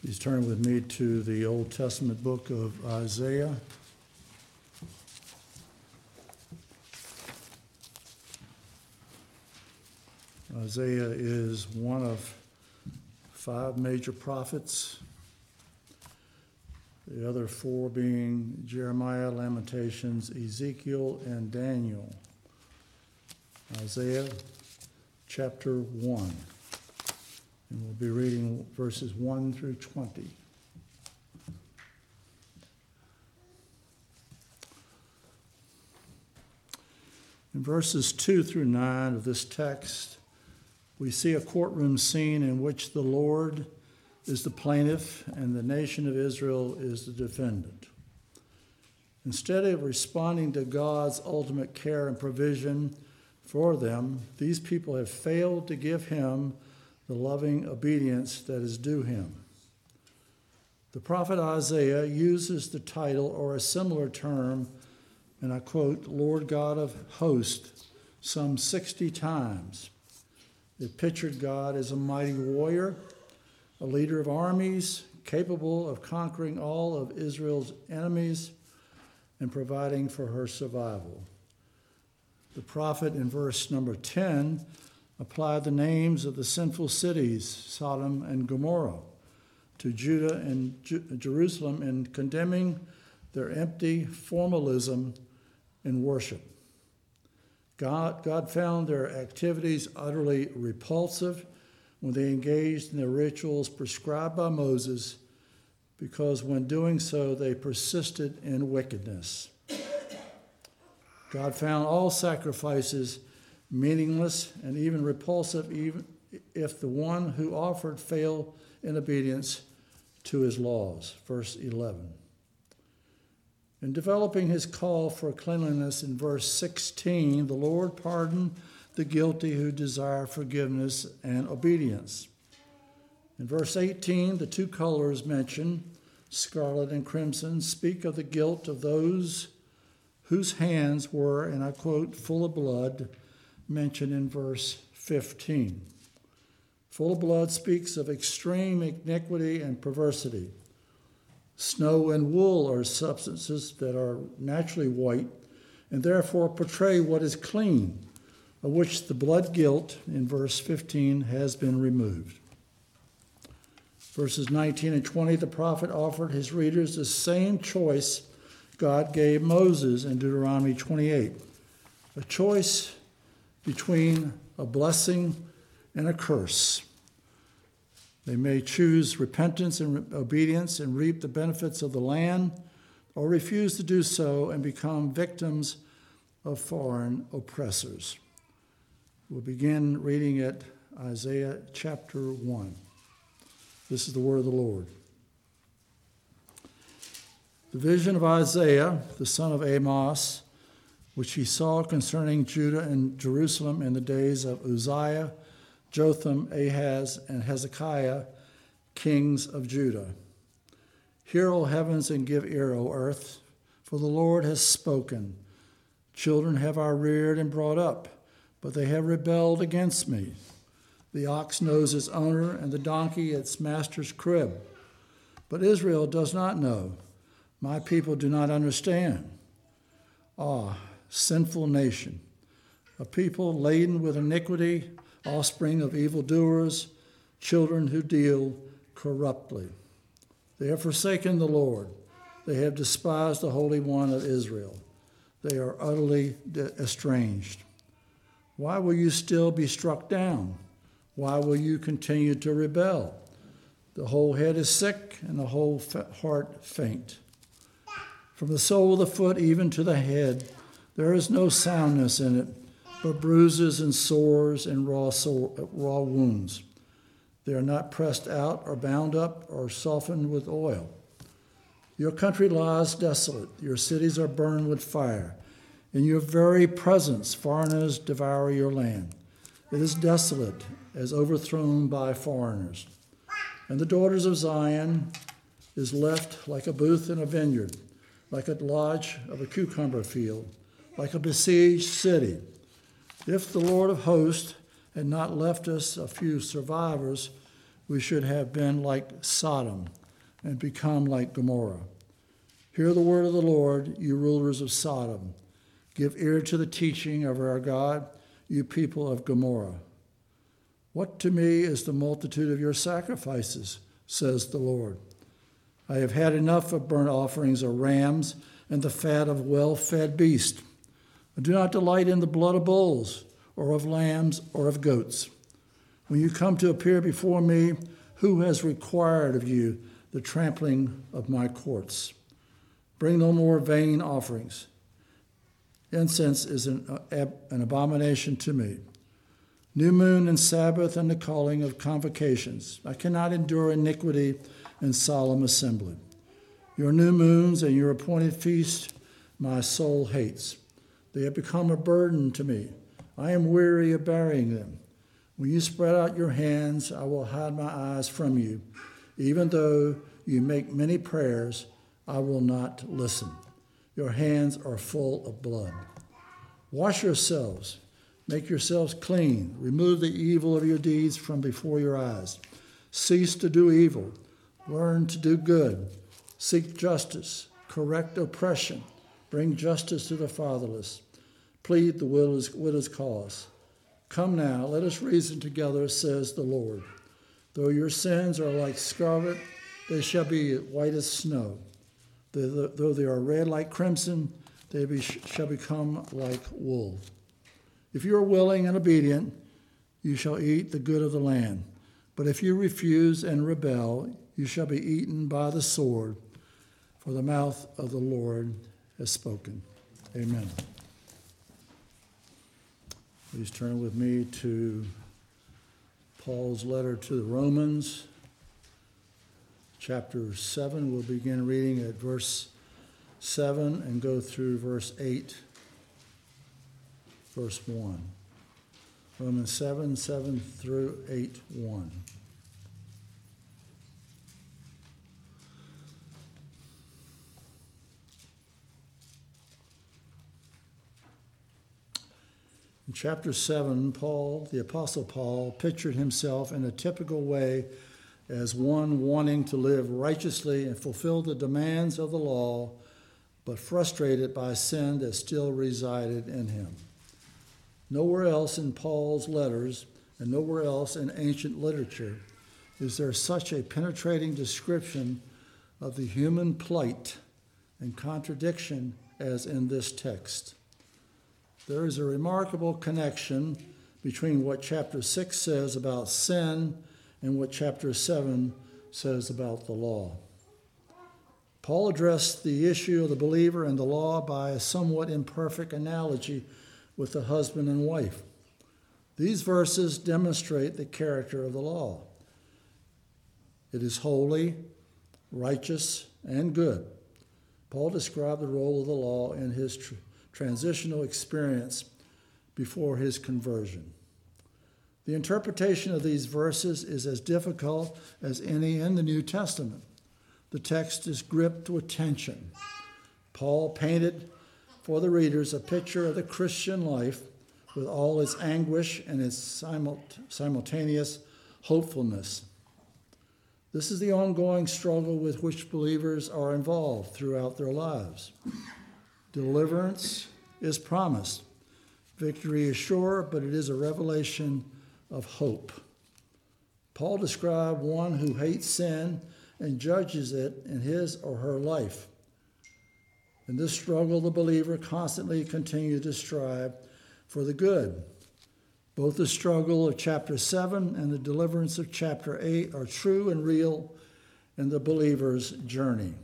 Please turn with me to the Old Testament book of Isaiah. Isaiah is one of five major prophets, the other four being Jeremiah, Lamentations, Ezekiel, and Daniel. Isaiah chapter 1. And we'll be reading verses 1 through 20. In verses 2 through 9 of this text, we see a courtroom scene in which the Lord is the plaintiff and the nation of Israel is the defendant. Instead of responding to God's ultimate care and provision for them, these people have failed to give him the loving obedience that is due him. The prophet Isaiah uses the title or a similar term, and I quote, Lord God of hosts, some 60 times. It pictured God as a mighty warrior, a leader of armies, capable of conquering all of Israel's enemies and providing for her survival. The prophet in verse number 10 applied the names of the sinful cities, Sodom and Gomorrah, to Judah and Ju- Jerusalem in condemning their empty formalism in worship. God, God found their activities utterly repulsive when they engaged in the rituals prescribed by Moses, because when doing so, they persisted in wickedness. God found all sacrifices meaningless and even repulsive, even if the one who offered failed in obedience to his laws. Verse 11. In developing his call for cleanliness in verse 16, the Lord pardoned the guilty who desire forgiveness and obedience. In verse 18, the two colors mentioned, scarlet and crimson, speak of the guilt of those whose hands were, and I quote, full of blood, mentioned in verse 15. Full of blood speaks of extreme iniquity and perversity. Snow and wool are substances that are naturally white and therefore portray what is clean, of which the blood guilt in verse 15 has been removed. Verses 19 and 20, the prophet offered his readers the same choice God gave Moses in Deuteronomy 28 a choice between a blessing and a curse. They may choose repentance and obedience and reap the benefits of the land, or refuse to do so and become victims of foreign oppressors. We'll begin reading at Isaiah chapter 1. This is the word of the Lord. The vision of Isaiah, the son of Amos, which he saw concerning Judah and Jerusalem in the days of Uzziah, Jotham, Ahaz, and Hezekiah, kings of Judah. Hear, O heavens, and give ear, O earth, for the Lord has spoken. Children have I reared and brought up, but they have rebelled against me. The ox knows its owner, and the donkey its master's crib. But Israel does not know. My people do not understand. Ah, sinful nation, a people laden with iniquity, offspring of evildoers, children who deal corruptly. They have forsaken the Lord. They have despised the Holy One of Israel. They are utterly estranged. Why will you still be struck down? Why will you continue to rebel? The whole head is sick and the whole heart faint. From the sole of the foot even to the head, there is no soundness in it, but bruises and sores and raw, sore, raw wounds. They are not pressed out or bound up or softened with oil. Your country lies desolate, your cities are burned with fire. In your very presence, foreigners devour your land. It is desolate, as overthrown by foreigners. And the daughters of Zion is left like a booth in a vineyard, like a lodge of a cucumber field, like a besieged city. If the Lord of hosts had not left us a few survivors, we should have been like Sodom and become like Gomorrah. Hear the word of the Lord, you rulers of Sodom. Give ear to the teaching of our God, you people of Gomorrah. What to me is the multitude of your sacrifices, says the Lord. I have had enough of burnt offerings of rams and the fat of well fed beasts. I do not delight in the blood of bulls, or of lambs, or of goats. When you come to appear before me, who has required of you the trampling of my courts? Bring no more vain offerings. Incense is an, uh, an abomination to me. New moon and Sabbath and the calling of convocations. I cannot endure iniquity and solemn assembly. Your new moons and your appointed feast, my soul hates. They have become a burden to me. I am weary of bearing them. When you spread out your hands, I will hide my eyes from you. Even though you make many prayers, I will not listen. Your hands are full of blood. Wash yourselves, make yourselves clean, remove the evil of your deeds from before your eyes. Cease to do evil, learn to do good, seek justice, correct oppression, bring justice to the fatherless, plead the widow's, cause. Come now, let us reason together, says the Lord. Though your sins are like scarlet, they shall be white as snow. Though they are red like crimson, they be, shall become like wool. If you are willing and obedient, you shall eat the good of the land. But if you refuse and rebel, you shall be eaten by the sword, for the mouth of the Lord has spoken. Amen. Please turn with me to Paul's letter to the Romans, chapter 7. We'll begin reading at verse 7 and go through verse 8, verse 1. Romans 7, 7 through 8, 1. In chapter 7, Paul, the Apostle Paul, pictured himself in a typical way as one wanting to live righteously and fulfill the demands of the law, but frustrated by sin that still resided in him. Nowhere else in Paul's letters and nowhere else in ancient literature is there such a penetrating description of the human plight and contradiction as in this text there is a remarkable connection between what chapter 6 says about sin and what chapter 7 says about the law. Paul addressed the issue of the believer and the law by a somewhat imperfect analogy with the husband and wife. These verses demonstrate the character of the law. It is holy, righteous, and good. Paul described the role of the law in his transitional experience before his conversion. The interpretation of these verses is as difficult as any in the New Testament. The text is gripped with tension. Paul painted for the readers a picture of the Christian life with all its anguish and its simultaneous hopefulness. This is the ongoing struggle with which believers are involved throughout their lives. Deliverance is promised. Victory is sure, but it is a revelation of hope. Paul described one who hates sin and judges it in his or her life. In this struggle, the believer constantly continues to strive for the good. Both the struggle of chapter 7 and the deliverance of chapter 8 are true and real in the believer's journey.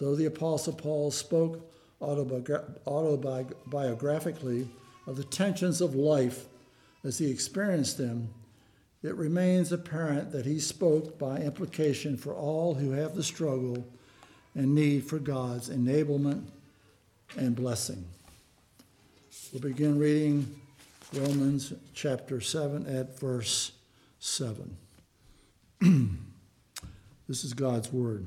Though the Apostle Paul spoke autobiographically of the tensions of life as he experienced them, it remains apparent that he spoke by implication for all who have the struggle and need for God's enablement and blessing. We'll begin reading Romans chapter 7 at verse 7. this is God's word.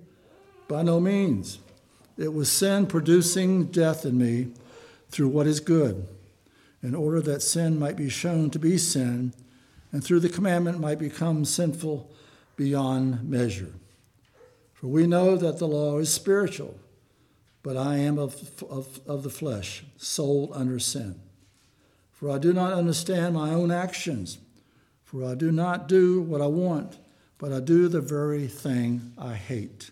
By no means. It was sin producing death in me through what is good, in order that sin might be shown to be sin, and through the commandment might become sinful beyond measure. For we know that the law is spiritual, but I am of, of, of the flesh, sold under sin. For I do not understand my own actions. For I do not do what I want, but I do the very thing I hate.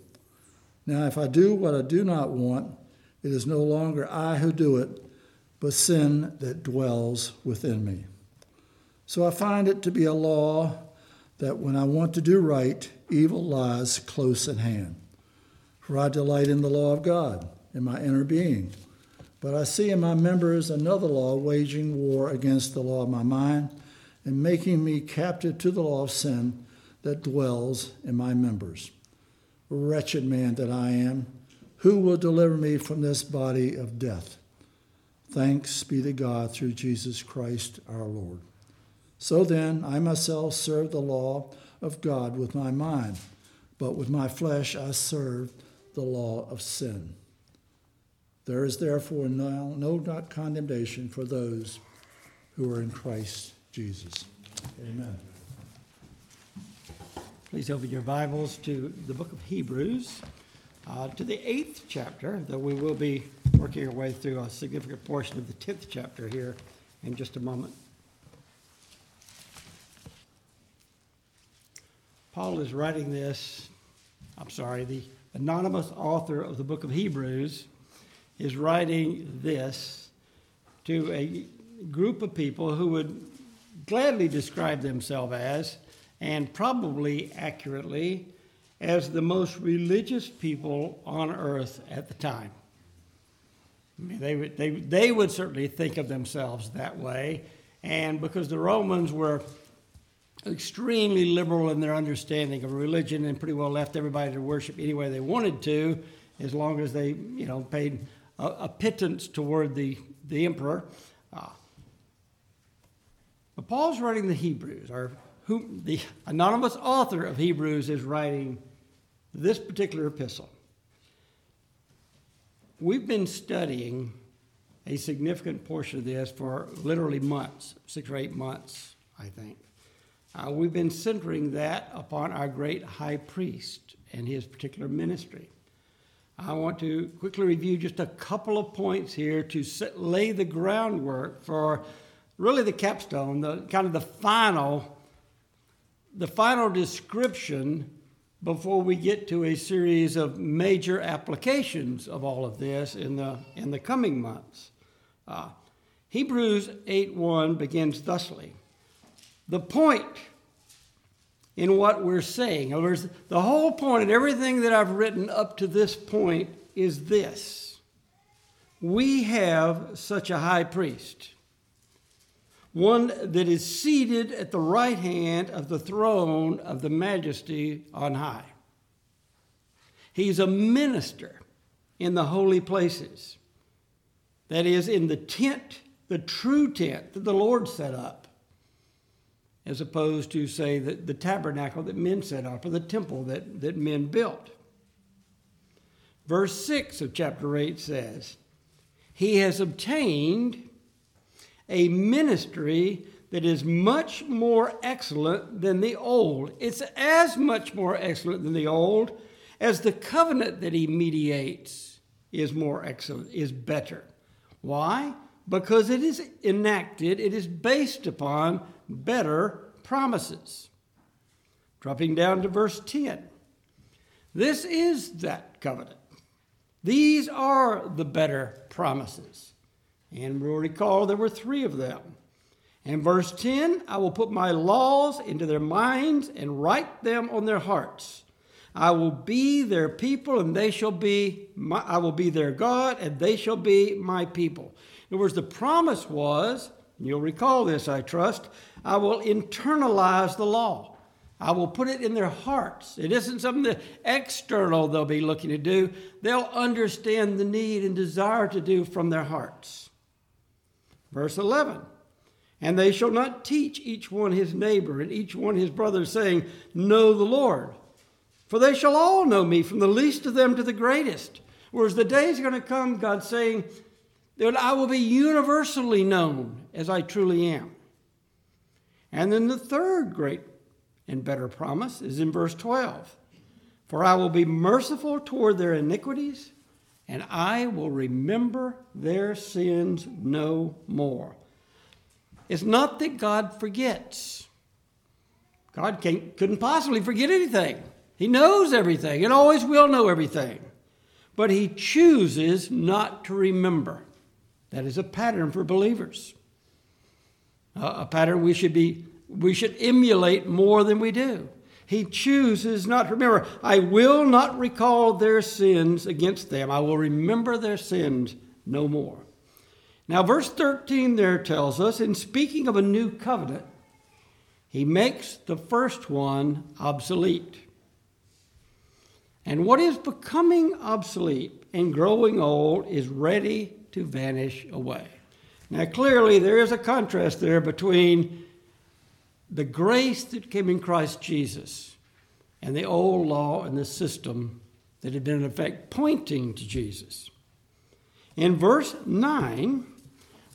Now, if I do what I do not want, it is no longer I who do it, but sin that dwells within me. So I find it to be a law that when I want to do right, evil lies close at hand. For I delight in the law of God in my inner being. But I see in my members another law waging war against the law of my mind and making me captive to the law of sin that dwells in my members. Wretched man that I am, who will deliver me from this body of death? Thanks be to God through Jesus Christ our Lord. So then, I myself serve the law of God with my mind, but with my flesh I serve the law of sin. There is therefore no, no not condemnation for those who are in Christ Jesus. Amen. Please open your Bibles to the book of Hebrews, uh, to the eighth chapter, though we will be working our way through a significant portion of the tenth chapter here in just a moment. Paul is writing this, I'm sorry, the anonymous author of the book of Hebrews is writing this to a group of people who would gladly describe themselves as and probably accurately as the most religious people on earth at the time. I mean, they, would, they, they would certainly think of themselves that way. And because the Romans were extremely liberal in their understanding of religion and pretty well left everybody to worship any way they wanted to, as long as they, you know, paid a, a pittance toward the, the emperor. Uh, but Paul's writing the Hebrews, or who the anonymous author of Hebrews is writing this particular epistle. We've been studying a significant portion of this for literally months, six or eight months, I think. Uh, we've been centering that upon our great high priest and his particular ministry. I want to quickly review just a couple of points here to set, lay the groundwork for really the capstone, the kind of the final the final description before we get to a series of major applications of all of this in the, in the coming months. Uh, Hebrews 8.1 begins thusly. The point in what we're saying, in other words, the whole point everything that I've written up to this point is this. We have such a high priest one that is seated at the right hand of the throne of the majesty on high. He's a minister in the holy places, that is, in the tent, the true tent that the Lord set up. as opposed to, say, the, the tabernacle that men set up or the temple that, that men built. Verse 6 of chapter 8 says, He has obtained a ministry that is much more excellent than the old. It's as much more excellent than the old as the covenant that He mediates is more excellent, is better. Why? Because it is enacted, it is based upon better promises. Dropping down to verse 10. This is that covenant. These are the better promises. And we'll recall there were three of them. In verse 10, I will put my laws into their minds and write them on their hearts. I will be their people, and they shall be my, I will be their God, and they shall be my people. In other words, the promise was, and you'll recall this, I trust, I will internalize the law. I will put it in their hearts. It isn't something that external they'll be looking to do. They'll understand the need and desire to do from their hearts. Verse 11 And they shall not teach each one his neighbor and each one his brother, saying, Know the Lord. For they shall all know me, from the least of them to the greatest. Whereas the day is going to come, God saying, that I will be universally known as I truly am. And then the third great and better promise is in verse 12 For I will be merciful toward their iniquities, and I will remember their sins no more. It's not that God forgets. God couldn't possibly forget anything. He knows everything and always will know everything. But He chooses not to remember. That is a pattern for believers. A pattern we should be we should emulate more than we do. He chooses not to remember. I will not recall their sins against them. I will remember their sins no more. Now, verse 13 there tells us, in speaking of a new covenant, he makes the first one obsolete. And what is becoming obsolete and growing old is ready to vanish away. Now, clearly, there is a contrast there between the grace that came in Christ Jesus and the old law and the system that had been in effect pointing to Jesus. In verse 9,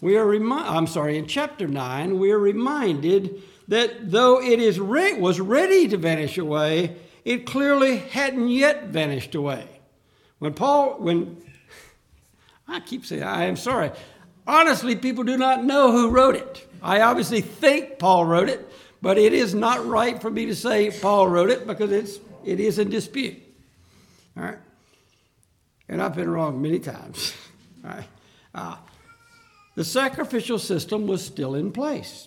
we are remi- I'm sorry, in chapter 9, we are reminded that though it is re- was ready to vanish away, it clearly hadn't yet vanished away. When Paul, when I keep saying, I am sorry. Honestly, people do not know who wrote it. I obviously think Paul wrote it, but it is not right for me to say Paul wrote it because it's, it is in dispute. All right? And I've been wrong many times. All right? Uh, the sacrificial system was still in place.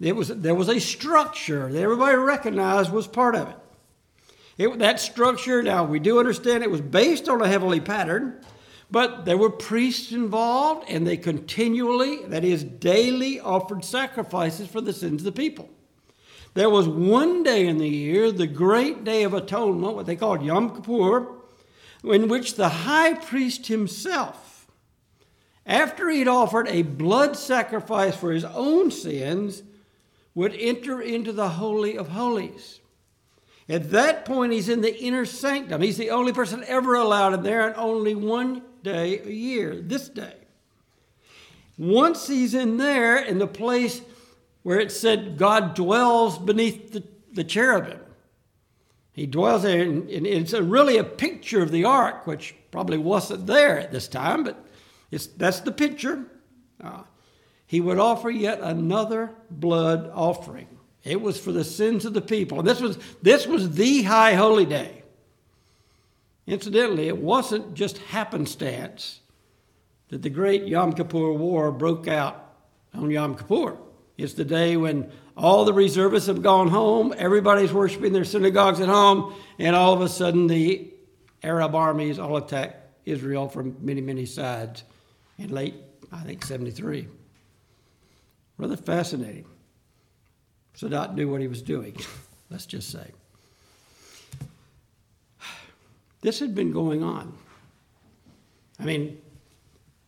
It was, there was a structure that everybody recognized was part of it. it. That structure, now we do understand it was based on a heavenly pattern, but there were priests involved, and they continually, that is, daily, offered sacrifices for the sins of the people. There was one day in the year, the great day of atonement, what they called Yom Kippur, in which the high priest himself, after he'd offered a blood sacrifice for his own sins, would enter into the Holy of Holies. At that point, he's in the inner sanctum. He's the only person ever allowed in there, and only one day a year, this day. Once he's in there, in the place where it said God dwells beneath the, the cherubim, he dwells there, and, and it's a, really a picture of the ark, which probably wasn't there at this time, but it's, that's the picture. Uh, he would offer yet another blood offering. It was for the sins of the people. And This was, this was the high holy day. Incidentally, it wasn't just happenstance that the great Yom Kippur War broke out on Yom Kippur. It's the day when all the reservists have gone home, everybody's worshiping their synagogues at home, and all of a sudden the Arab armies all attack Israel from many, many sides in late, I think, 73. Rather fascinating. Sadat knew what he was doing, let's just say. This had been going on. I mean,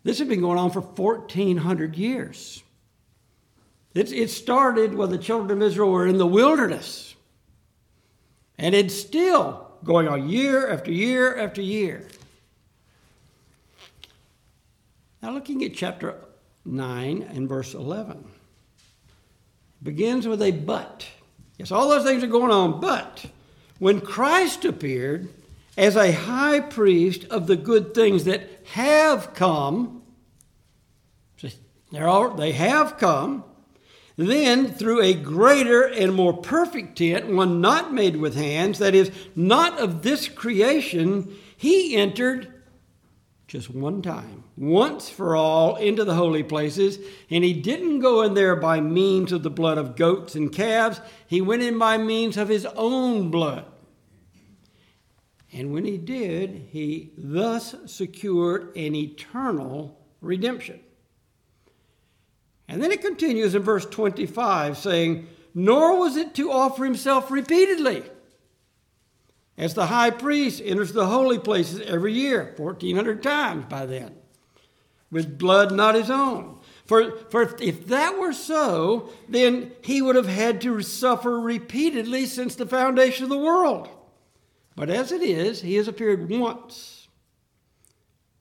this had been going on for 1,400 years. It, it started when the children of Israel were in the wilderness. And it's still going on year after year after year. Now, looking at chapter 9 and verse 11, it begins with a but. Yes, all those things are going on, but when Christ appeared as a high priest of the good things that have come, they're all, they have come, then through a greater and more perfect tent, one not made with hands, that is, not of this creation, he entered just one time, once for all, into the holy places. And he didn't go in there by means of the blood of goats and calves, he went in by means of his own blood. And when he did, he thus secured an eternal redemption. And then it continues in verse 25 saying, Nor was it to offer himself repeatedly as the high priest enters the holy places every year, 1,400 times by then, with blood not his own. For, for if that were so, then he would have had to suffer repeatedly since the foundation of the world. But as it is, he has appeared once,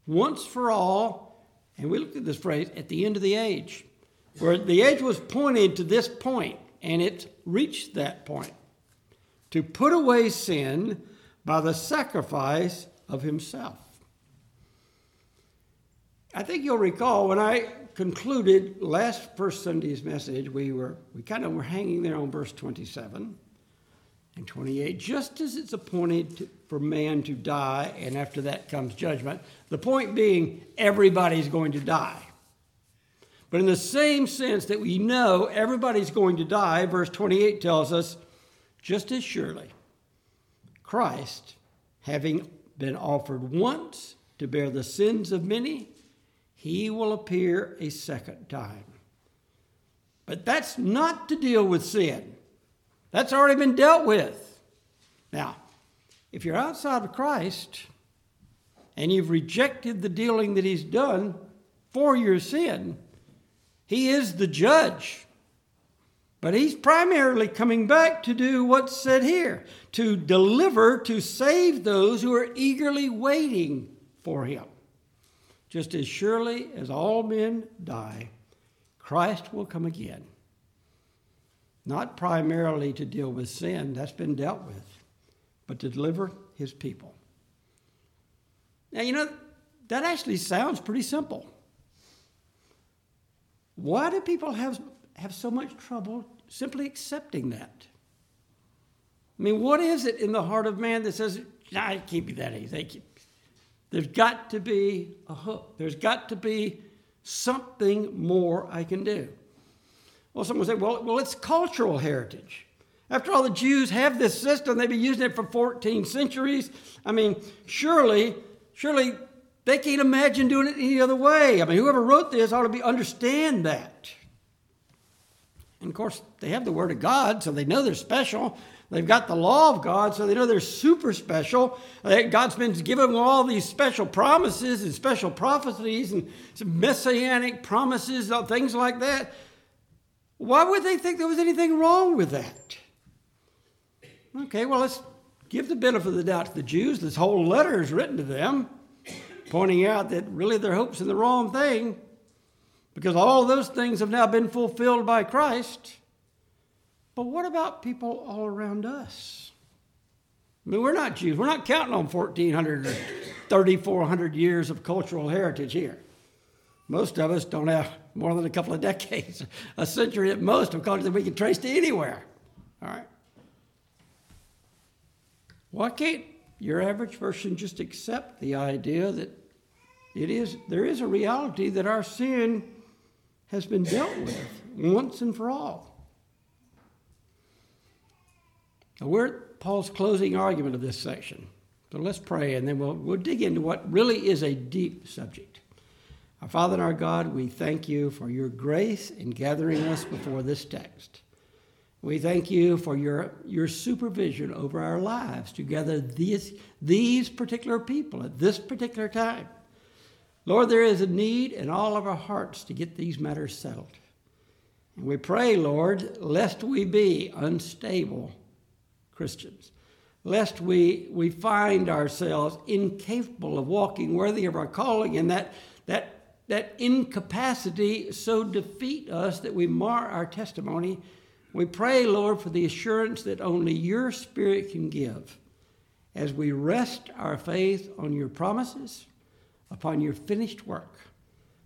once for all, and we looked at this phrase, at the end of the age, where the edge was pointed to this point, and it reached that point to put away sin by the sacrifice of himself. I think you'll recall when I concluded last first Sunday's message, we were we kind of were hanging there on verse 27 and 28, just as it's appointed to, for man to die, and after that comes judgment. The point being, everybody's going to die. But in the same sense that we know everybody's going to die, verse 28 tells us just as surely, Christ, having been offered once to bear the sins of many, he will appear a second time. But that's not to deal with sin. That's already been dealt with. Now, if you're outside of Christ and you've rejected the dealing that he's done for your sin, he is the judge. But he's primarily coming back to do what's said here to deliver, to save those who are eagerly waiting for him. Just as surely as all men die, Christ will come again. Not primarily to deal with sin, that's been dealt with, but to deliver his people. Now, you know, that actually sounds pretty simple. Why do people have, have so much trouble simply accepting that? I mean, what is it in the heart of man that says, nah, it can't be that easy? There's got to be a hook. There's got to be something more I can do. Well, someone will say, well, well, it's cultural heritage. After all, the Jews have this system. They've been using it for 14 centuries. I mean, surely, surely they can't imagine doing it any other way. I mean, whoever wrote this ought to be understand that. And of course, they have the Word of God, so they know they're special. They've got the law of God, so they know they're super special. Uh, God's been giving them all these special promises and special prophecies and messianic promises, uh, things like that. Why would they think there was anything wrong with that? Okay, well, let's give the benefit of the doubt to the Jews. This whole letter is written to them pointing out that really their hope's in the wrong thing because all those things have now been fulfilled by Christ. But what about people all around us? I mean, we're not Jews. We're not counting on 1,400 or 3,400 years of cultural heritage here. Most of us don't have more than a couple of decades, a century at most, of culture that we can trace to anywhere. All right. Why can't your average person just accept the idea that it is there is a reality that our sin has been dealt with once and for all. Now we're at Paul's closing argument of this section. So let's pray and then we'll, we'll dig into what really is a deep subject. Our Father and our God, we thank you for your grace in gathering us before this text. We thank you for your, your supervision over our lives to gather these, these particular people at this particular time. Lord, there is a need in all of our hearts to get these matters settled. And we pray, Lord, lest we be unstable Christians, lest we, we find ourselves incapable of walking worthy of our calling, and that, that, that incapacity so defeat us that we mar our testimony. We pray, Lord, for the assurance that only your Spirit can give as we rest our faith on your promises, upon your finished work.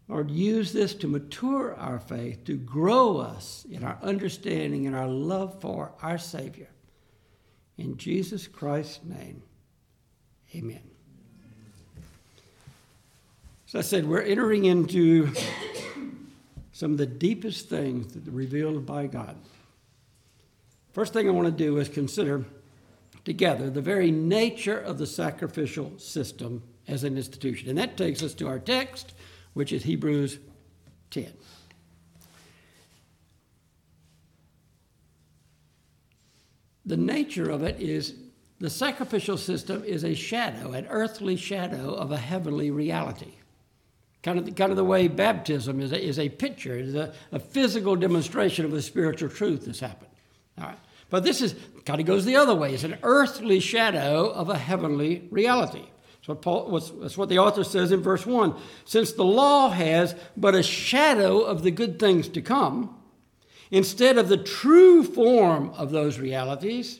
Lord, use this to mature our faith, to grow us in our understanding and our love for our Savior. In Jesus Christ's name, amen. As I said, we're entering into some of the deepest things that are revealed by God. First thing I want to do is consider together the very nature of the sacrificial system as an institution. And that takes us to our text, which is Hebrews 10. The nature of it is the sacrificial system is a shadow, an earthly shadow of a heavenly reality. Kind of, kind of the way baptism is a, is a picture, is a, a physical demonstration of the spiritual truth that's happened. All right. But this is kind of goes the other way. It's an earthly shadow of a heavenly reality. That's what, Paul, that's what the author says in verse 1. Since the law has but a shadow of the good things to come, instead of the true form of those realities,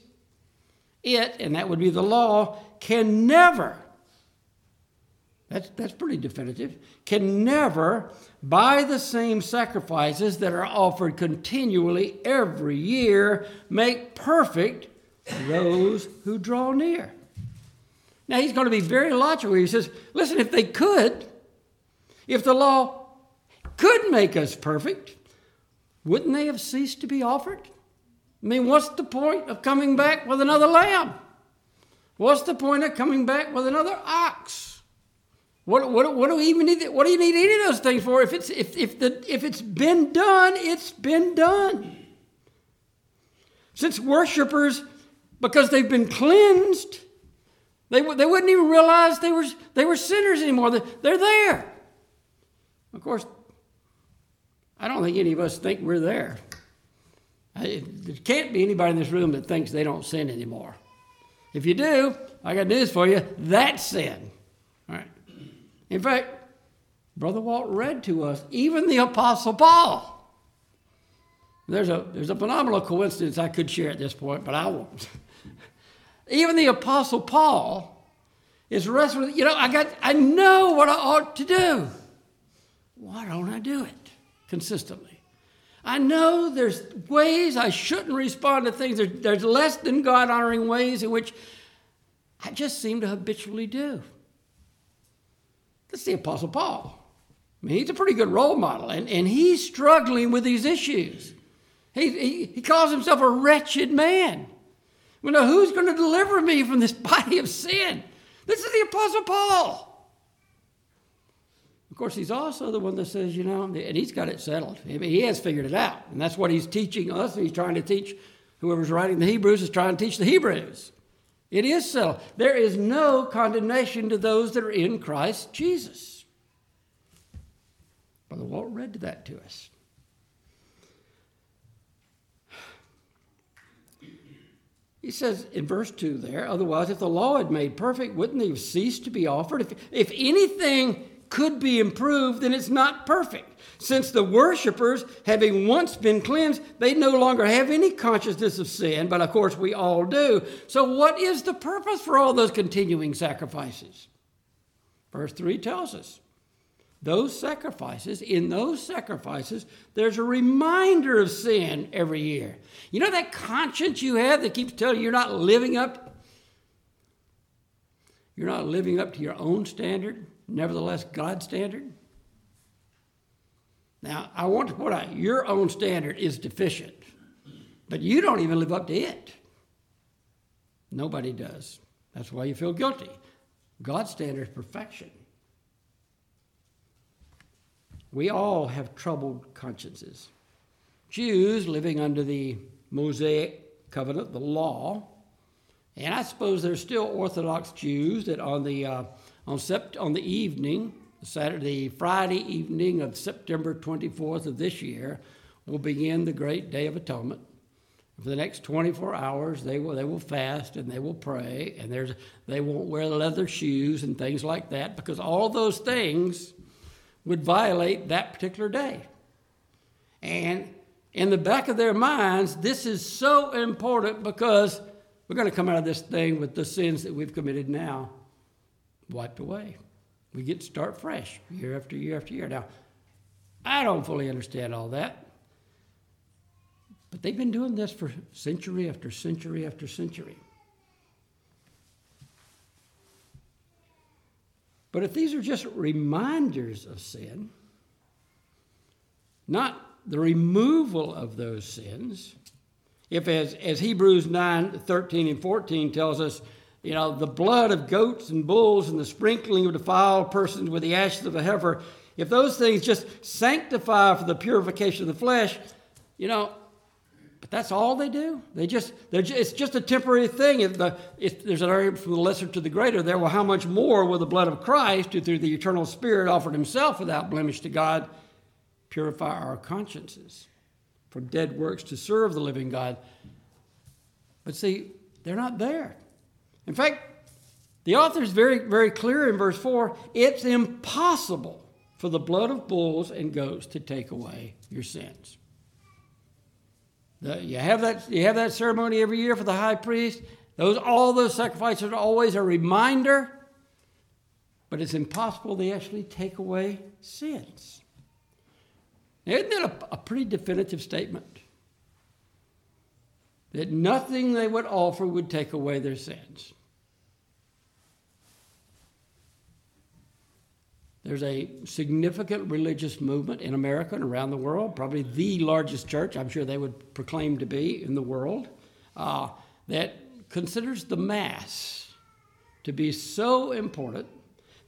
it, and that would be the law, can never, that's, that's pretty definitive, can never by the same sacrifices that are offered continually every year, make perfect those who draw near. Now, he's going to be very logical. He says, listen, if they could, if the law could make us perfect, wouldn't they have ceased to be offered? I mean, what's the point of coming back with another lamb? What's the point of coming back with another ox? What, what, what do we even need? What do you need any of those things for? If it's if if the if it's been done, it's been done. Since worshippers, because they've been cleansed, they they wouldn't even realize they were they were sinners anymore. They're there. Of course, I don't think any of us think we're there. There can't be anybody in this room that thinks they don't sin anymore. If you do, I got news for you. That's sin. All right. In fact, Brother Walt read to us even the Apostle Paul. There's a, there's a phenomenal coincidence I could share at this point, but I won't. even the Apostle Paul is wrestling, you know, I got I know what I ought to do. Why don't I do it consistently? I know there's ways I shouldn't respond to things. There's, there's less than God honoring ways in which I just seem to habitually do. That's the Apostle Paul. I mean, he's a pretty good role model, and, and he's struggling with these issues. He, he, he calls himself a wretched man. Well, now, who's going to deliver me from this body of sin? This is the Apostle Paul. Of course, he's also the one that says, you know, and he's got it settled. He has figured it out. And that's what he's teaching us. He's trying to teach whoever's writing the Hebrews is trying to teach the Hebrews. It is so. There is no condemnation to those that are in Christ Jesus. Brother Walt read that to us. He says in verse 2 there, otherwise, if the law had made perfect, wouldn't they have ceased to be offered? If, if anything could be improved, then it's not perfect. Since the worshippers, having once been cleansed, they no longer have any consciousness of sin, but of course we all do. So, what is the purpose for all those continuing sacrifices? Verse 3 tells us those sacrifices, in those sacrifices, there's a reminder of sin every year. You know that conscience you have that keeps telling you you're not living up you're not living up to your own standard? nevertheless God's standard? Now, I want to point out your own standard is deficient, but you don't even live up to it. Nobody does. That's why you feel guilty. God's standard is perfection. We all have troubled consciences. Jews living under the Mosaic covenant, the law, and I suppose there's still Orthodox Jews that on the uh, on, sept- on the evening, Saturday, Friday evening of September 24th of this year, will begin the great day of atonement. For the next 24 hours, they will, they will fast and they will pray, and there's, they won't wear leather shoes and things like that because all those things would violate that particular day. And in the back of their minds, this is so important because we're going to come out of this thing with the sins that we've committed now wiped away. We get to start fresh year after year after year. Now, I don't fully understand all that. But they've been doing this for century after century after century. But if these are just reminders of sin, not the removal of those sins, if as, as Hebrews 9 13 and 14 tells us, you know, the blood of goats and bulls and the sprinkling of defiled persons with the ashes of a heifer, if those things just sanctify for the purification of the flesh, you know, but that's all they do. They just, just it's just a temporary thing. If, the, if there's an argument from the lesser to the greater there, well, how much more will the blood of Christ, who through the eternal Spirit offered himself without blemish to God, purify our consciences from dead works to serve the living God? But see, they're not there. In fact, the author is very, very clear in verse 4 it's impossible for the blood of bulls and goats to take away your sins. The, you, have that, you have that ceremony every year for the high priest. Those, all those sacrifices are always a reminder, but it's impossible they actually take away sins. Now, isn't that a, a pretty definitive statement? That nothing they would offer would take away their sins. There's a significant religious movement in America and around the world, probably the largest church, I'm sure they would proclaim to be in the world, uh, that considers the Mass to be so important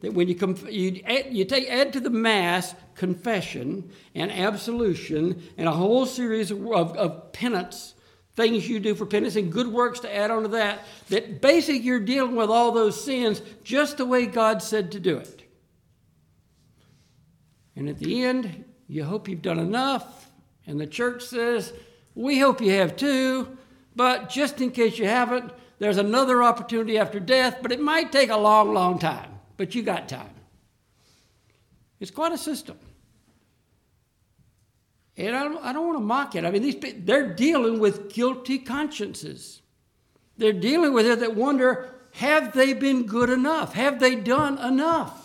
that when you, conf- you, add, you take, add to the Mass confession and absolution and a whole series of, of, of penance, things you do for penance and good works to add on to that, that basically you're dealing with all those sins just the way God said to do it. And at the end, you hope you've done enough. And the church says, We hope you have too, but just in case you haven't, there's another opportunity after death, but it might take a long, long time. But you got time. It's quite a system. And I don't, I don't want to mock it. I mean, these, they're dealing with guilty consciences. They're dealing with it that wonder have they been good enough? Have they done enough?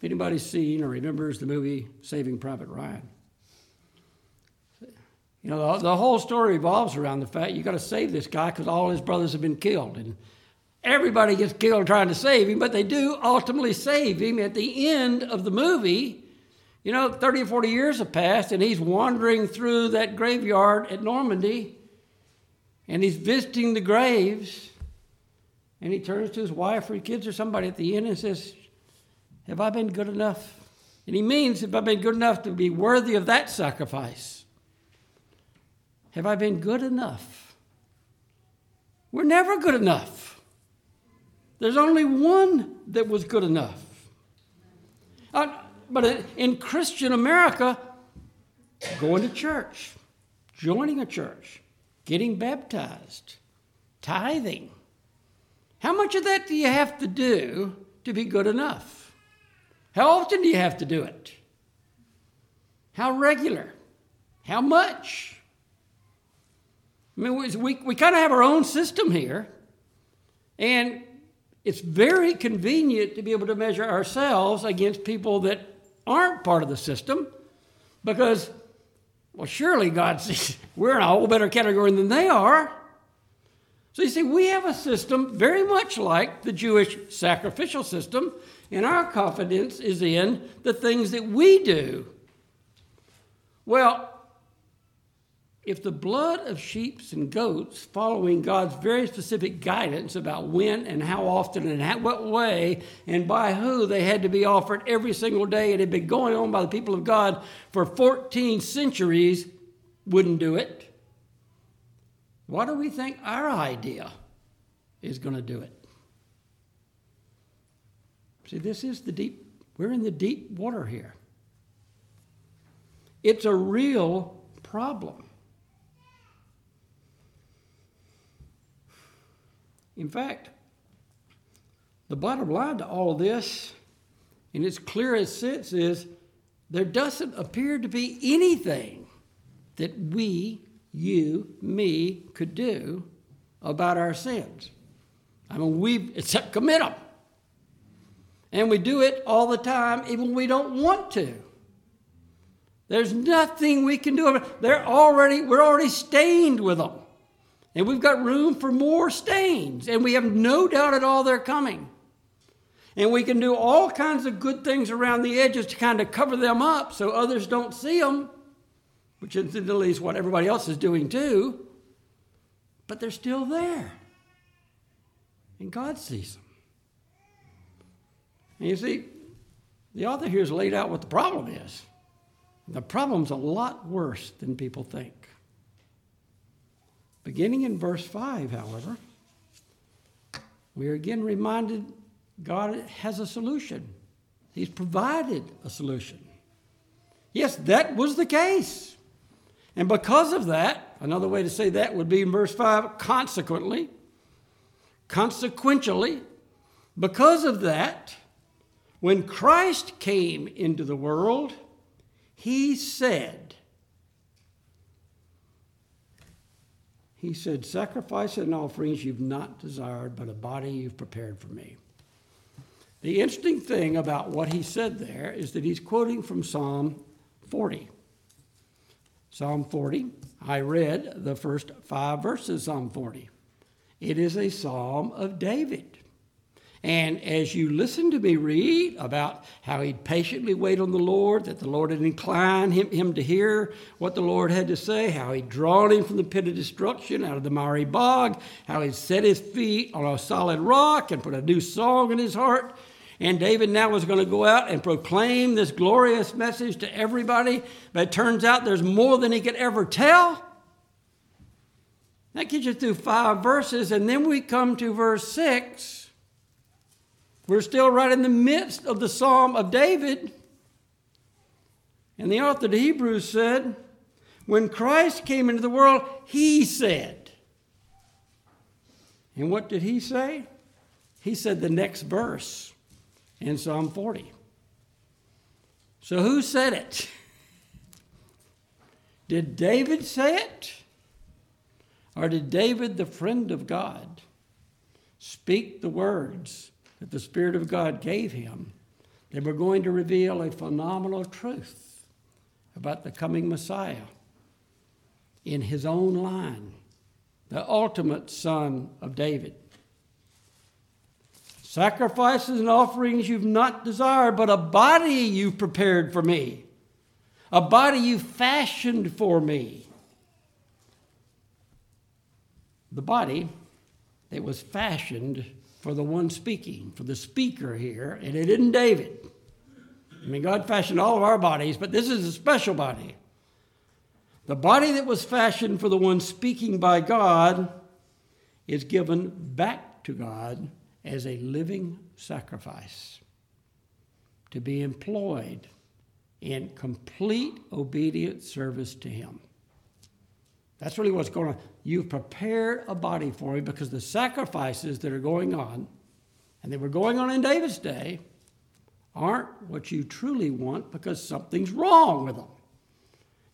If anybody's seen or remembers the movie Saving Private Ryan, you know, the, the whole story revolves around the fact you've got to save this guy because all his brothers have been killed. And everybody gets killed trying to save him, but they do ultimately save him. At the end of the movie, you know, 30 or 40 years have passed, and he's wandering through that graveyard at Normandy, and he's visiting the graves, and he turns to his wife or kids or somebody at the end and says, have I been good enough? And he means, have I been good enough to be worthy of that sacrifice? Have I been good enough? We're never good enough. There's only one that was good enough. Uh, but in Christian America, going to church, joining a church, getting baptized, tithing, how much of that do you have to do to be good enough? How often do you have to do it? How regular? How much? I mean, we, we kind of have our own system here, and it's very convenient to be able to measure ourselves against people that aren't part of the system because, well, surely God sees we're in a whole better category than they are. So you see, we have a system very much like the Jewish sacrificial system and our confidence is in the things that we do. Well, if the blood of sheep and goats, following God's very specific guidance about when and how often and what way and by who they had to be offered every single day, it had been going on by the people of God for 14 centuries, wouldn't do it. What do we think our idea is going to do it? See, this is the deep, we're in the deep water here. It's a real problem. In fact, the bottom line to all this, in its clearest sense, is there doesn't appear to be anything that we, you, me, could do about our sins. I mean, we except commit them. And we do it all the time, even when we don't want to. There's nothing we can do. They're already, we're already stained with them. And we've got room for more stains. And we have no doubt at all they're coming. And we can do all kinds of good things around the edges to kind of cover them up so others don't see them, which incidentally is what everybody else is doing too. But they're still there. And God sees them. And you see, the author here has laid out what the problem is. The problem's a lot worse than people think. Beginning in verse 5, however, we are again reminded God has a solution. He's provided a solution. Yes, that was the case. And because of that, another way to say that would be in verse 5 consequently, consequentially, because of that, when Christ came into the world, he said, He said, Sacrifice and offerings you've not desired, but a body you've prepared for me. The interesting thing about what he said there is that he's quoting from Psalm 40. Psalm 40, I read the first five verses, of Psalm 40. It is a psalm of David. And as you listen to me read about how he'd patiently wait on the Lord, that the Lord had inclined him, him to hear what the Lord had to say, how he'd drawn him from the pit of destruction out of the miry bog, how he'd set his feet on a solid rock and put a new song in his heart. And David now was going to go out and proclaim this glorious message to everybody, but it turns out there's more than he could ever tell. That gets you through five verses, and then we come to verse six we're still right in the midst of the Psalm of David. And the author of Hebrews said, when Christ came into the world, he said. And what did he say? He said the next verse in Psalm 40. So who said it? Did David say it? Or did David, the friend of God, speak the words that the Spirit of God gave him, they were going to reveal a phenomenal truth about the coming Messiah in his own line, the ultimate son of David. Sacrifices and offerings you've not desired, but a body you've prepared for me, a body you fashioned for me. The body that was fashioned for the one speaking, for the speaker here, and it isn't David. I mean, God fashioned all of our bodies, but this is a special body. The body that was fashioned for the one speaking by God is given back to God as a living sacrifice to be employed in complete obedient service to Him. That's really what's going on. You've prepared a body for me because the sacrifices that are going on, and they were going on in David's day, aren't what you truly want because something's wrong with them.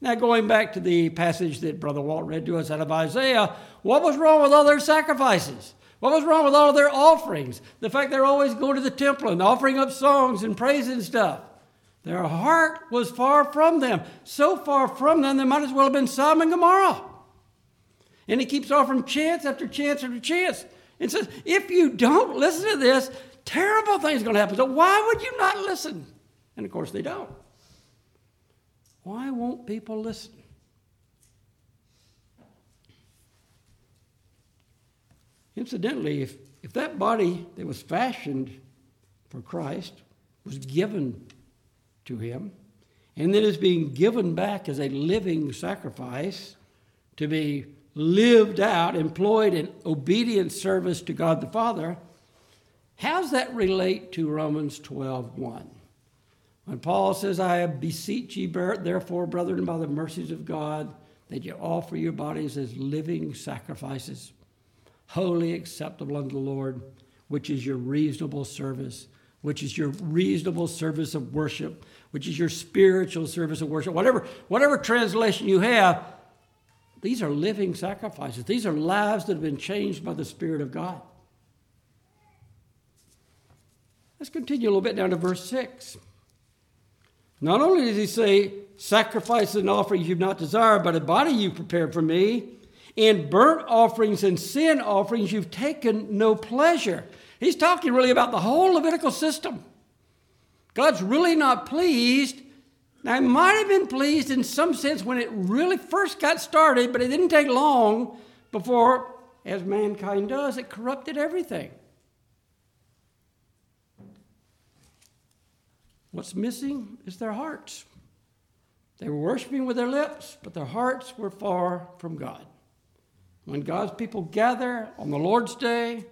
Now, going back to the passage that Brother Walt read to us out of Isaiah, what was wrong with all their sacrifices? What was wrong with all of their offerings? The fact they're always going to the temple and offering up songs and praising stuff. Their heart was far from them. So far from them, they might as well have been Sodom and Gomorrah. And he keeps offering chance after chance after chance and says, if you don't listen to this, terrible things are going to happen. So why would you not listen? And of course, they don't. Why won't people listen? Incidentally, if, if that body that was fashioned for Christ was given to him, and then is being given back as a living sacrifice to be lived out, employed in obedient service to God the Father, How does that relate to Romans 12 1? When Paul says, I beseech ye, therefore, brethren, by the mercies of God, that you offer your bodies as living sacrifices, holy, acceptable unto the Lord, which is your reasonable service, which is your reasonable service of worship, which is your spiritual service of worship. Whatever, whatever translation you have, these are living sacrifices. These are lives that have been changed by the Spirit of God. Let's continue a little bit down to verse 6. Not only does he say, Sacrifices and offerings you've not desired, but a body you've prepared for me. In burnt offerings and sin offerings you've taken no pleasure. He's talking really about the whole Levitical system. God's really not pleased. Now, he might have been pleased in some sense when it really first got started, but it didn't take long before, as mankind does, it corrupted everything. What's missing is their hearts. They were worshiping with their lips, but their hearts were far from God. When God's people gather on the Lord's day,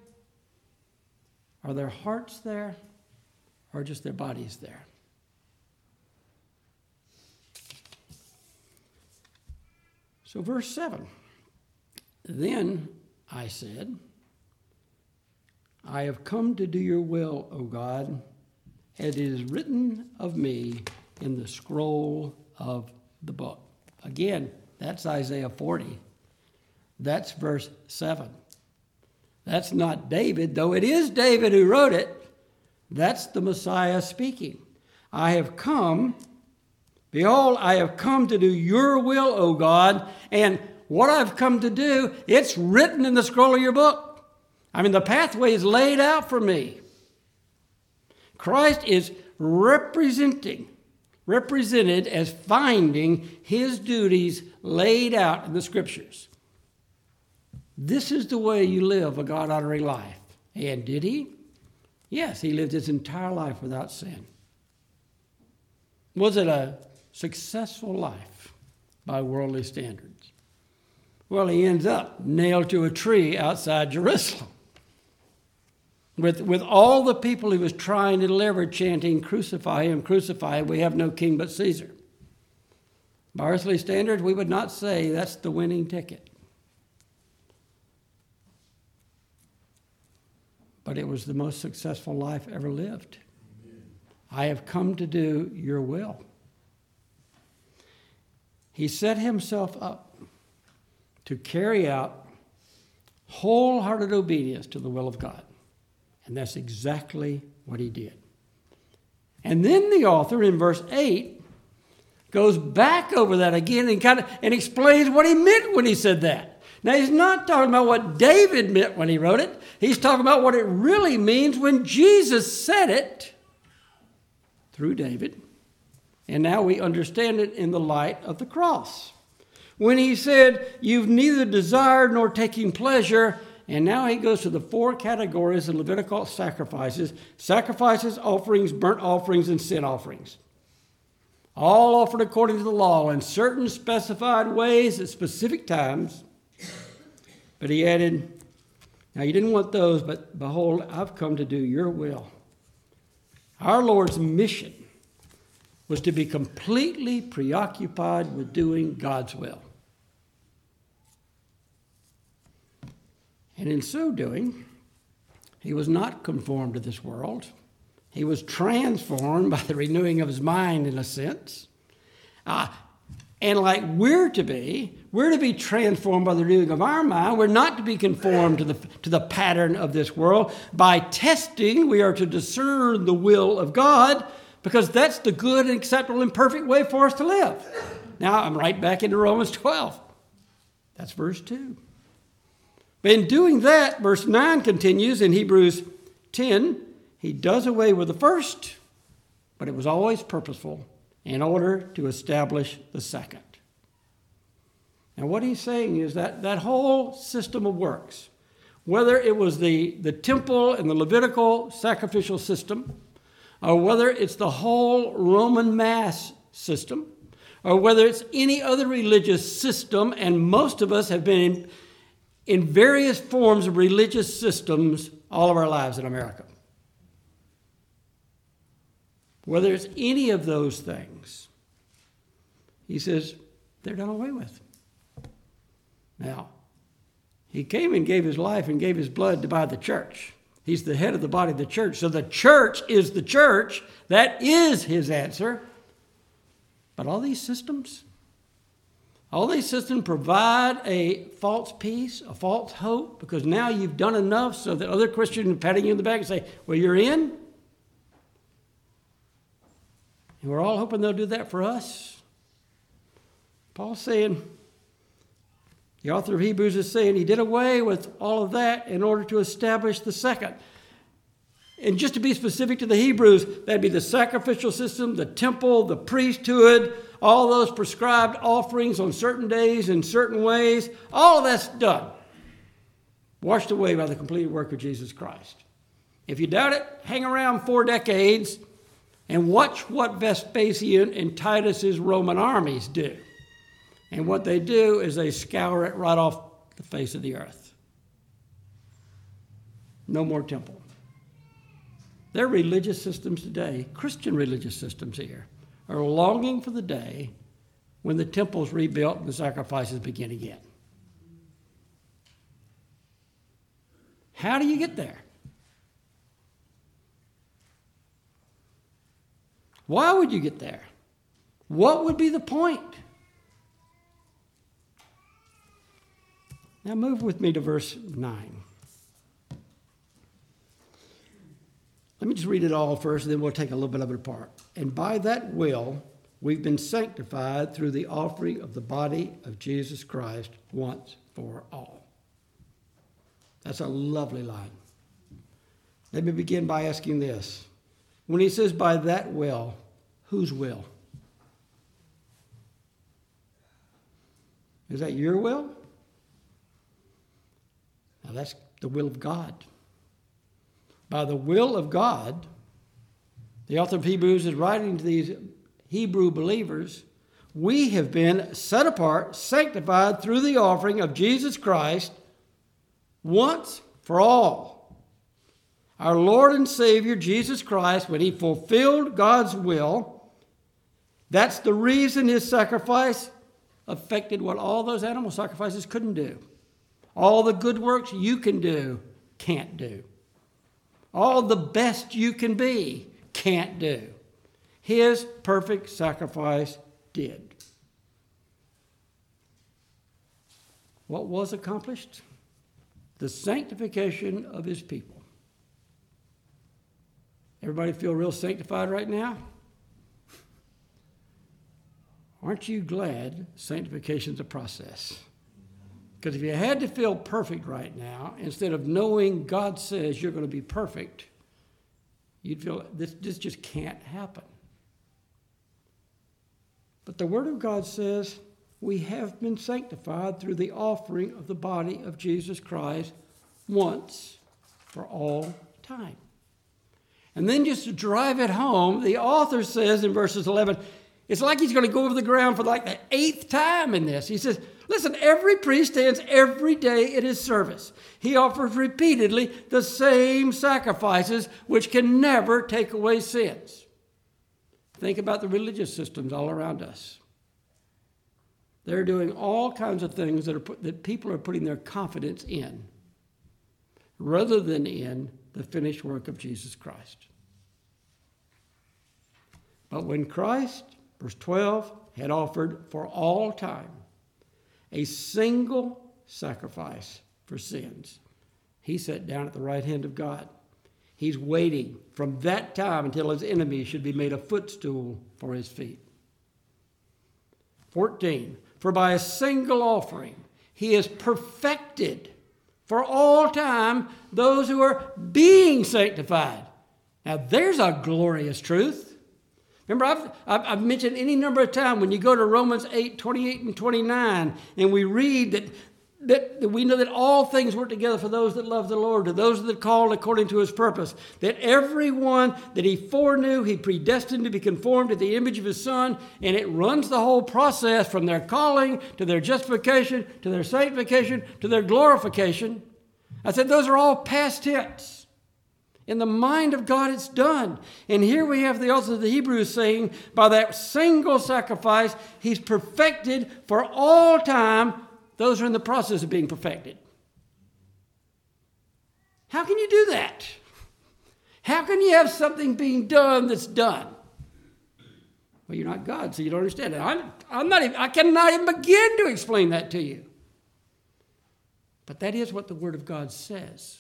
are their hearts there or just their bodies there? So, verse 7 Then I said, I have come to do your will, O God as it is written of me in the scroll of the book. Again, that's Isaiah 40. That's verse 7. That's not David, though it is David who wrote it. That's the Messiah speaking. I have come, behold, I have come to do your will, O God, and what I've come to do, it's written in the scroll of your book. I mean, the pathway is laid out for me. Christ is representing, represented as finding his duties laid out in the scriptures. This is the way you live a God honoring life. And did he? Yes, he lived his entire life without sin. Was it a successful life by worldly standards? Well, he ends up nailed to a tree outside Jerusalem with, with all the people he was trying to deliver chanting, Crucify him, crucify him, we have no king but Caesar. By earthly standards, we would not say that's the winning ticket. But it was the most successful life ever lived. I have come to do your will. He set himself up to carry out wholehearted obedience to the will of God. And that's exactly what he did. And then the author in verse 8 goes back over that again and kind of and explains what he meant when he said that. Now he's not talking about what David meant when he wrote it. He's talking about what it really means when Jesus said it through David. And now we understand it in the light of the cross. When he said, You've neither desired nor taken pleasure and now he goes to the four categories of Levitical sacrifices sacrifices, offerings, burnt offerings, and sin offerings. All offered according to the law in certain specified ways at specific times. But he added, Now you didn't want those, but behold, I've come to do your will. Our Lord's mission was to be completely preoccupied with doing God's will. And in so doing, he was not conformed to this world. He was transformed by the renewing of his mind, in a sense. Uh, and like we're to be, we're to be transformed by the renewing of our mind. We're not to be conformed to the, to the pattern of this world. By testing, we are to discern the will of God because that's the good and acceptable and perfect way for us to live. Now, I'm right back into Romans 12. That's verse 2. But in doing that, verse 9 continues in Hebrews 10 he does away with the first, but it was always purposeful in order to establish the second. Now, what he's saying is that that whole system of works, whether it was the, the temple and the Levitical sacrificial system, or whether it's the whole Roman Mass system, or whether it's any other religious system, and most of us have been in, in various forms of religious systems all of our lives in America. Whether it's any of those things, he says they're done away with. Now, he came and gave his life and gave his blood to buy the church. He's the head of the body of the church. So the church is the church. That is his answer. But all these systems, all these systems provide a false peace, a false hope, because now you've done enough so that other Christians are patting you in the back and say, Well, you're in. And we're all hoping they'll do that for us. Paul's saying, the author of Hebrews is saying he did away with all of that in order to establish the second. And just to be specific to the Hebrews, that'd be the sacrificial system, the temple, the priesthood, all those prescribed offerings on certain days in certain ways. All of that's done, washed away by the completed work of Jesus Christ. If you doubt it, hang around four decades and watch what Vespasian and Titus's Roman armies do. And what they do is they scour it right off the face of the earth. No more temple. Their religious systems today, Christian religious systems here, are longing for the day when the temple's rebuilt and the sacrifices begin again. How do you get there? Why would you get there? What would be the point? Now move with me to verse 9. Let me just read it all first, and then we'll take a little bit of it apart. And by that will, we've been sanctified through the offering of the body of Jesus Christ once for all. That's a lovely line. Let me begin by asking this. When he says by that will, whose will? Is that your will? Now that's the will of God. By the will of God, the author of Hebrews is writing to these Hebrew believers we have been set apart, sanctified through the offering of Jesus Christ once for all. Our Lord and Savior, Jesus Christ, when He fulfilled God's will, that's the reason His sacrifice affected what all those animal sacrifices couldn't do. All the good works you can do, can't do. All the best you can be, can't do. His perfect sacrifice did. What was accomplished? The sanctification of his people. Everybody feel real sanctified right now? Aren't you glad sanctification's a process? Because if you had to feel perfect right now, instead of knowing God says you're going to be perfect, you'd feel this, this just can't happen. But the Word of God says we have been sanctified through the offering of the body of Jesus Christ once for all time. And then just to drive it home, the author says in verses 11, it's like he's going to go over the ground for like the eighth time in this. He says, Listen, every priest stands every day at his service. He offers repeatedly the same sacrifices which can never take away sins. Think about the religious systems all around us. They're doing all kinds of things that, are put, that people are putting their confidence in rather than in the finished work of Jesus Christ. But when Christ, verse 12, had offered for all time a single sacrifice for sins. He sat down at the right hand of God. He's waiting from that time until his enemy should be made a footstool for his feet. 14. For by a single offering he has perfected for all time those who are being sanctified. Now there's a glorious truth. Remember, I've, I've, mentioned any number of times when you go to Romans 8 28 and 29, and we read that, that, that we know that all things work together for those that love the Lord, to those that are called according to his purpose. That everyone that he foreknew, he predestined to be conformed to the image of his Son, and it runs the whole process from their calling to their justification to their sanctification to their glorification. I said those are all past tense. In the mind of God, it's done. And here we have the author of the Hebrews saying, by that single sacrifice, He's perfected for all time those are in the process of being perfected. How can you do that? How can you have something being done that's done? Well, you're not God, so you don't understand it. I'm, I'm not even, I cannot even begin to explain that to you. But that is what the Word of God says.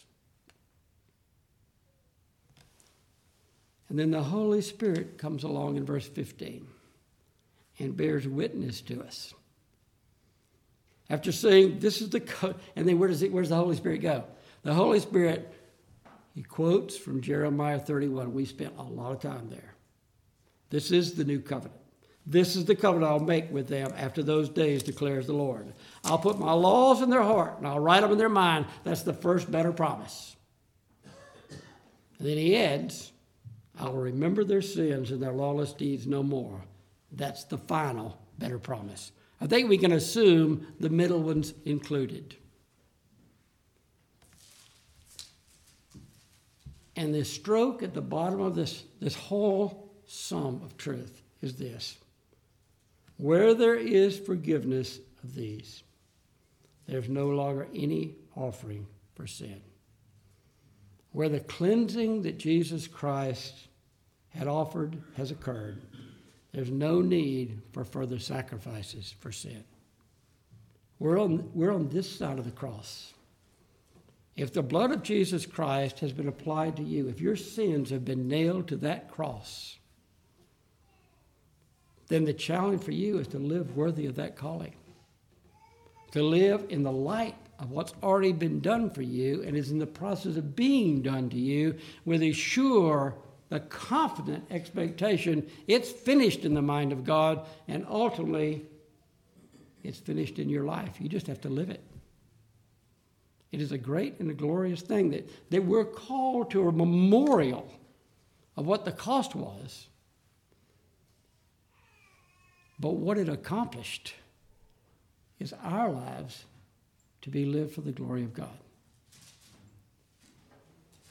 And then the Holy Spirit comes along in verse 15 and bears witness to us. After saying, This is the, co-, and then where does it, where does the Holy Spirit go? The Holy Spirit, he quotes from Jeremiah 31. We spent a lot of time there. This is the new covenant. This is the covenant I'll make with them after those days, declares the Lord. I'll put my laws in their heart and I'll write them in their mind. That's the first better promise. And then he adds, I will remember their sins and their lawless deeds no more. That's the final better promise. I think we can assume the middle ones included. And the stroke at the bottom of this, this whole sum of truth is this Where there is forgiveness of these, there's no longer any offering for sin where the cleansing that Jesus Christ had offered has occurred, there's no need for further sacrifices for sin. We're on, we're on this side of the cross. If the blood of Jesus Christ has been applied to you, if your sins have been nailed to that cross, then the challenge for you is to live worthy of that calling, to live in the light of what's already been done for you and is in the process of being done to you with a sure, a confident expectation it's finished in the mind of God and ultimately it's finished in your life. You just have to live it. It is a great and a glorious thing that, that we're called to a memorial of what the cost was, but what it accomplished is our lives to be lived for the glory of God.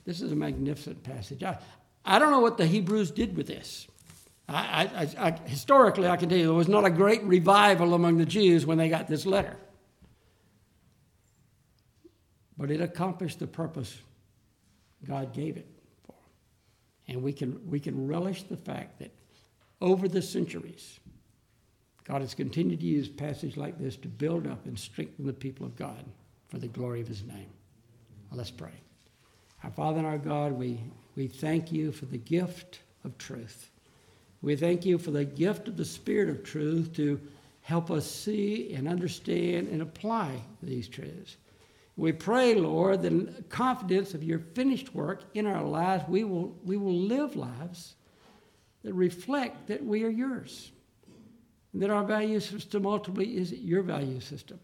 This is a magnificent passage. I, I don't know what the Hebrews did with this. I, I, I, historically, I can tell you there was not a great revival among the Jews when they got this letter. But it accomplished the purpose God gave it for. And we can, we can relish the fact that over the centuries, God has continued to use passage like this to build up and strengthen the people of God for the glory of his name. Let's pray. Our Father and our God, we, we thank you for the gift of truth. We thank you for the gift of the Spirit of truth to help us see and understand and apply these truths. We pray, Lord, that in confidence of your finished work in our lives, we will, we will live lives that reflect that we are yours that our value system ultimately is your value system.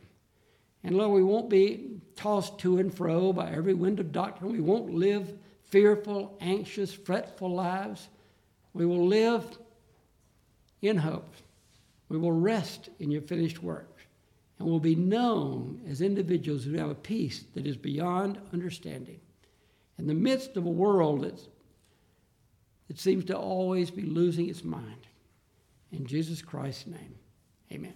And Lord, we won't be tossed to and fro by every wind of doctrine. We won't live fearful, anxious, fretful lives. We will live in hope. We will rest in your finished work. And will be known as individuals who have a peace that is beyond understanding. In the midst of a world that's, that seems to always be losing its mind. In Jesus Christ's name, amen.